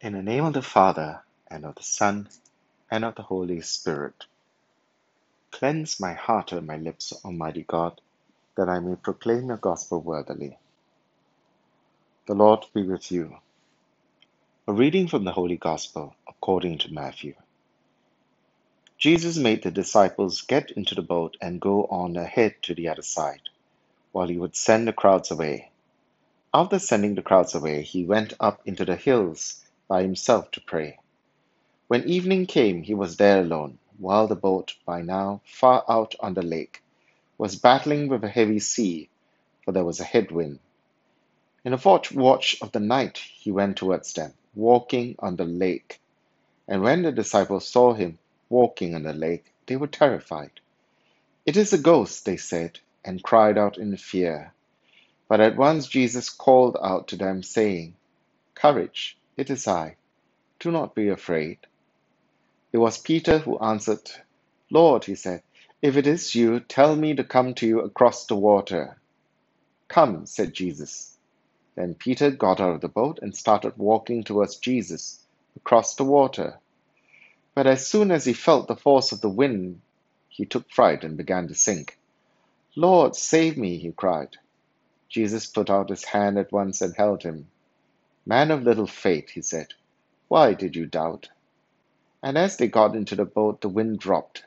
In the name of the Father, and of the Son, and of the Holy Spirit. Cleanse my heart and my lips, Almighty God, that I may proclaim your gospel worthily. The Lord be with you. A reading from the Holy Gospel according to Matthew. Jesus made the disciples get into the boat and go on ahead to the other side, while he would send the crowds away. After sending the crowds away, he went up into the hills by himself to pray. When evening came, he was there alone, while the boat, by now far out on the lake, was battling with a heavy sea, for there was a headwind. In the fourth watch of the night, he went towards them, walking on the lake. And when the disciples saw him walking on the lake, they were terrified. It is a ghost, they said, and cried out in fear. But at once Jesus called out to them, saying, Courage, it is I. Do not be afraid. It was Peter who answered, Lord, he said, if it is you, tell me to come to you across the water. Come, said Jesus. Then Peter got out of the boat and started walking towards Jesus across the water. But as soon as he felt the force of the wind, he took fright and began to sink. Lord, save me, he cried. Jesus put out his hand at once and held him. Man of little faith, he said, why did you doubt? And as they got into the boat, the wind dropped.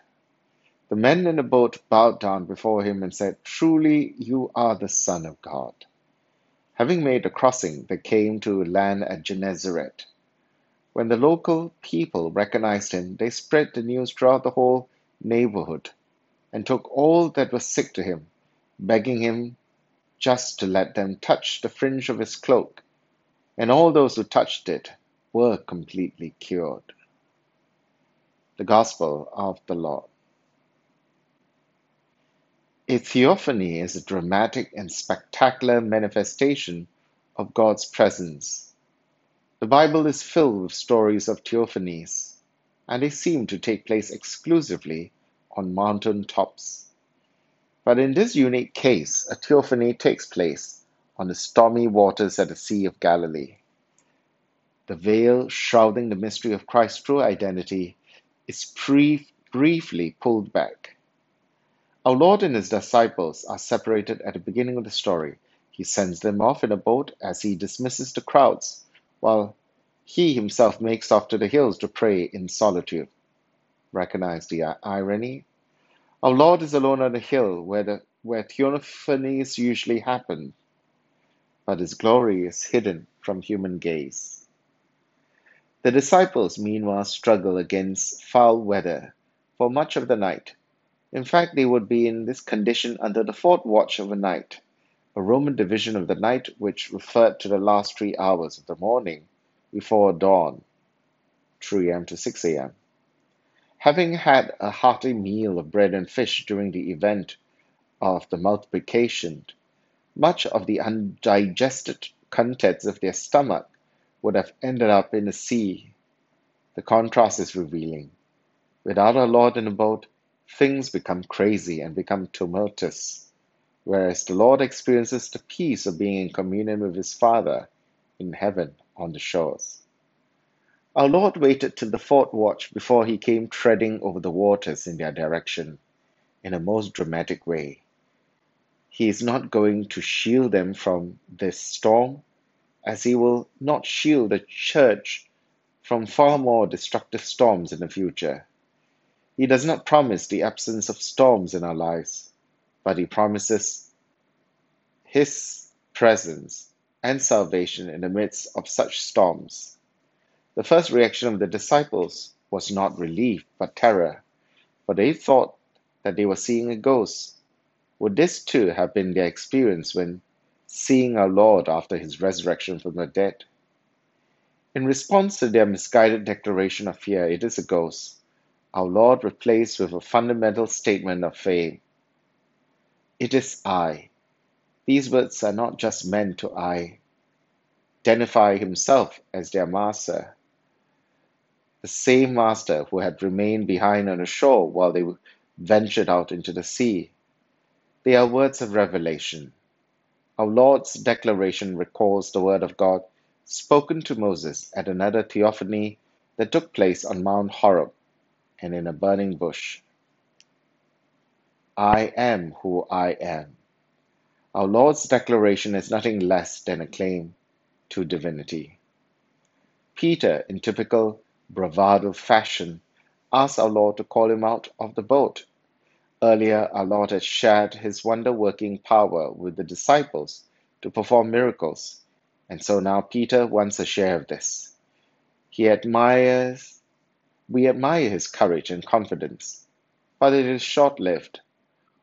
The men in the boat bowed down before him and said, Truly, you are the Son of God. Having made the crossing, they came to land at Gennesaret. When the local people recognized him, they spread the news throughout the whole neighborhood and took all that was sick to him, begging him just to let them touch the fringe of his cloak. And all those who touched it were completely cured. The Gospel of the Lord. A theophany is a dramatic and spectacular manifestation of God's presence. The Bible is filled with stories of theophanies, and they seem to take place exclusively on mountain tops. But in this unique case, a theophany takes place on the stormy waters at the Sea of Galilee. The veil shrouding the mystery of Christ's true identity is brief, briefly pulled back. Our Lord and his disciples are separated at the beginning of the story. He sends them off in a boat as he dismisses the crowds, while he himself makes off to the hills to pray in solitude. Recognize the irony? Our Lord is alone on the hill where, the, where theophanies usually happen, but his glory is hidden from human gaze. The disciples, meanwhile, struggle against foul weather for much of the night. In fact, they would be in this condition until the fourth watch of the night, a Roman division of the night which referred to the last three hours of the morning before dawn, 3 a.m. to 6 a.m. Having had a hearty meal of bread and fish during the event of the multiplication, much of the undigested contents of their stomach would have ended up in the sea. The contrast is revealing. Without our Lord in the boat, things become crazy and become tumultuous, whereas the Lord experiences the peace of being in communion with his Father in heaven on the shores. Our Lord waited till the fourth watch before he came treading over the waters in their direction in a most dramatic way. He is not going to shield them from this storm as he will not shield the church from far more destructive storms in the future. He does not promise the absence of storms in our lives, but he promises his presence and salvation in the midst of such storms. The first reaction of the disciples was not relief, but terror, for they thought that they were seeing a ghost. Would this too have been their experience when seeing our Lord after his resurrection from the dead. In response to their misguided declaration of fear, it is a ghost, our Lord replaced with a fundamental statement of faith. It is I. These words are not just meant to I identify himself as their master, the same master who had remained behind on the shore while they ventured out into the sea. They are words of revelation our Lord's declaration recalls the word of God spoken to Moses at another theophany that took place on Mount Horeb and in a burning bush. I am who I am. Our Lord's declaration is nothing less than a claim to divinity. Peter, in typical bravado fashion, asks our Lord to call him out of the boat. Earlier, our Lord had shared his wonder working power with the disciples to perform miracles, and so now Peter wants a share of this. He admires, we admire his courage and confidence, but it is short lived.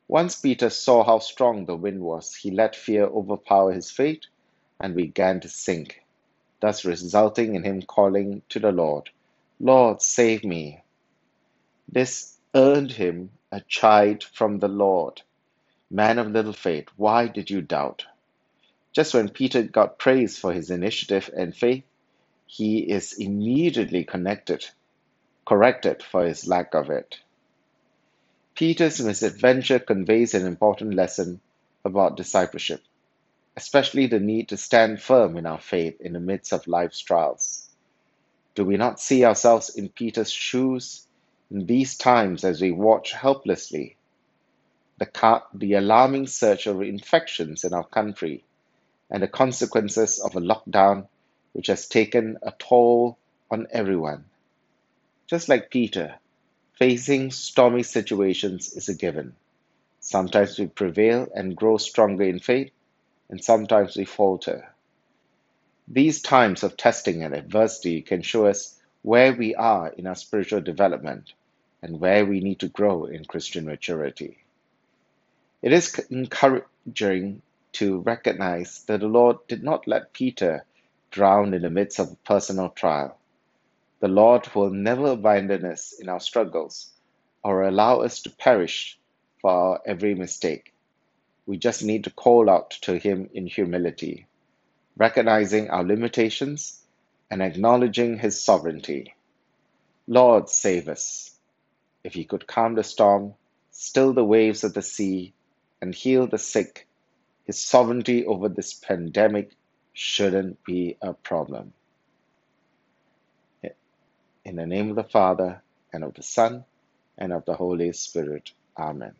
Once Peter saw how strong the wind was, he let fear overpower his faith and began to sink, thus resulting in him calling to the Lord, Lord, save me. This earned him a chide from the Lord. Man of little faith, why did you doubt? Just when Peter got praise for his initiative and faith, he is immediately connected, corrected for his lack of it. Peter's misadventure conveys an important lesson about discipleship, especially the need to stand firm in our faith in the midst of life's trials. Do we not see ourselves in Peter's shoes in these times as we watch helplessly the, the alarming surge of infections in our country and the consequences of a lockdown which has taken a toll on everyone. Just like Peter, facing stormy situations is a given. Sometimes we prevail and grow stronger in faith, and sometimes we falter. These times of testing and adversity can show us where we are in our spiritual development and where we need to grow in Christian maturity. It is encouraging to recognize that the Lord did not let Peter drown in the midst of a personal trial. The Lord will never abandon us in our struggles or allow us to perish for our every mistake. We just need to call out to Him in humility, recognizing our limitations and acknowledging His sovereignty. Lord, save us. If He could calm the storm, still the waves of the sea, and heal the sick, His sovereignty over this pandemic shouldn't be a problem. In the name of the Father, and of the Son, and of the Holy Spirit. Amen.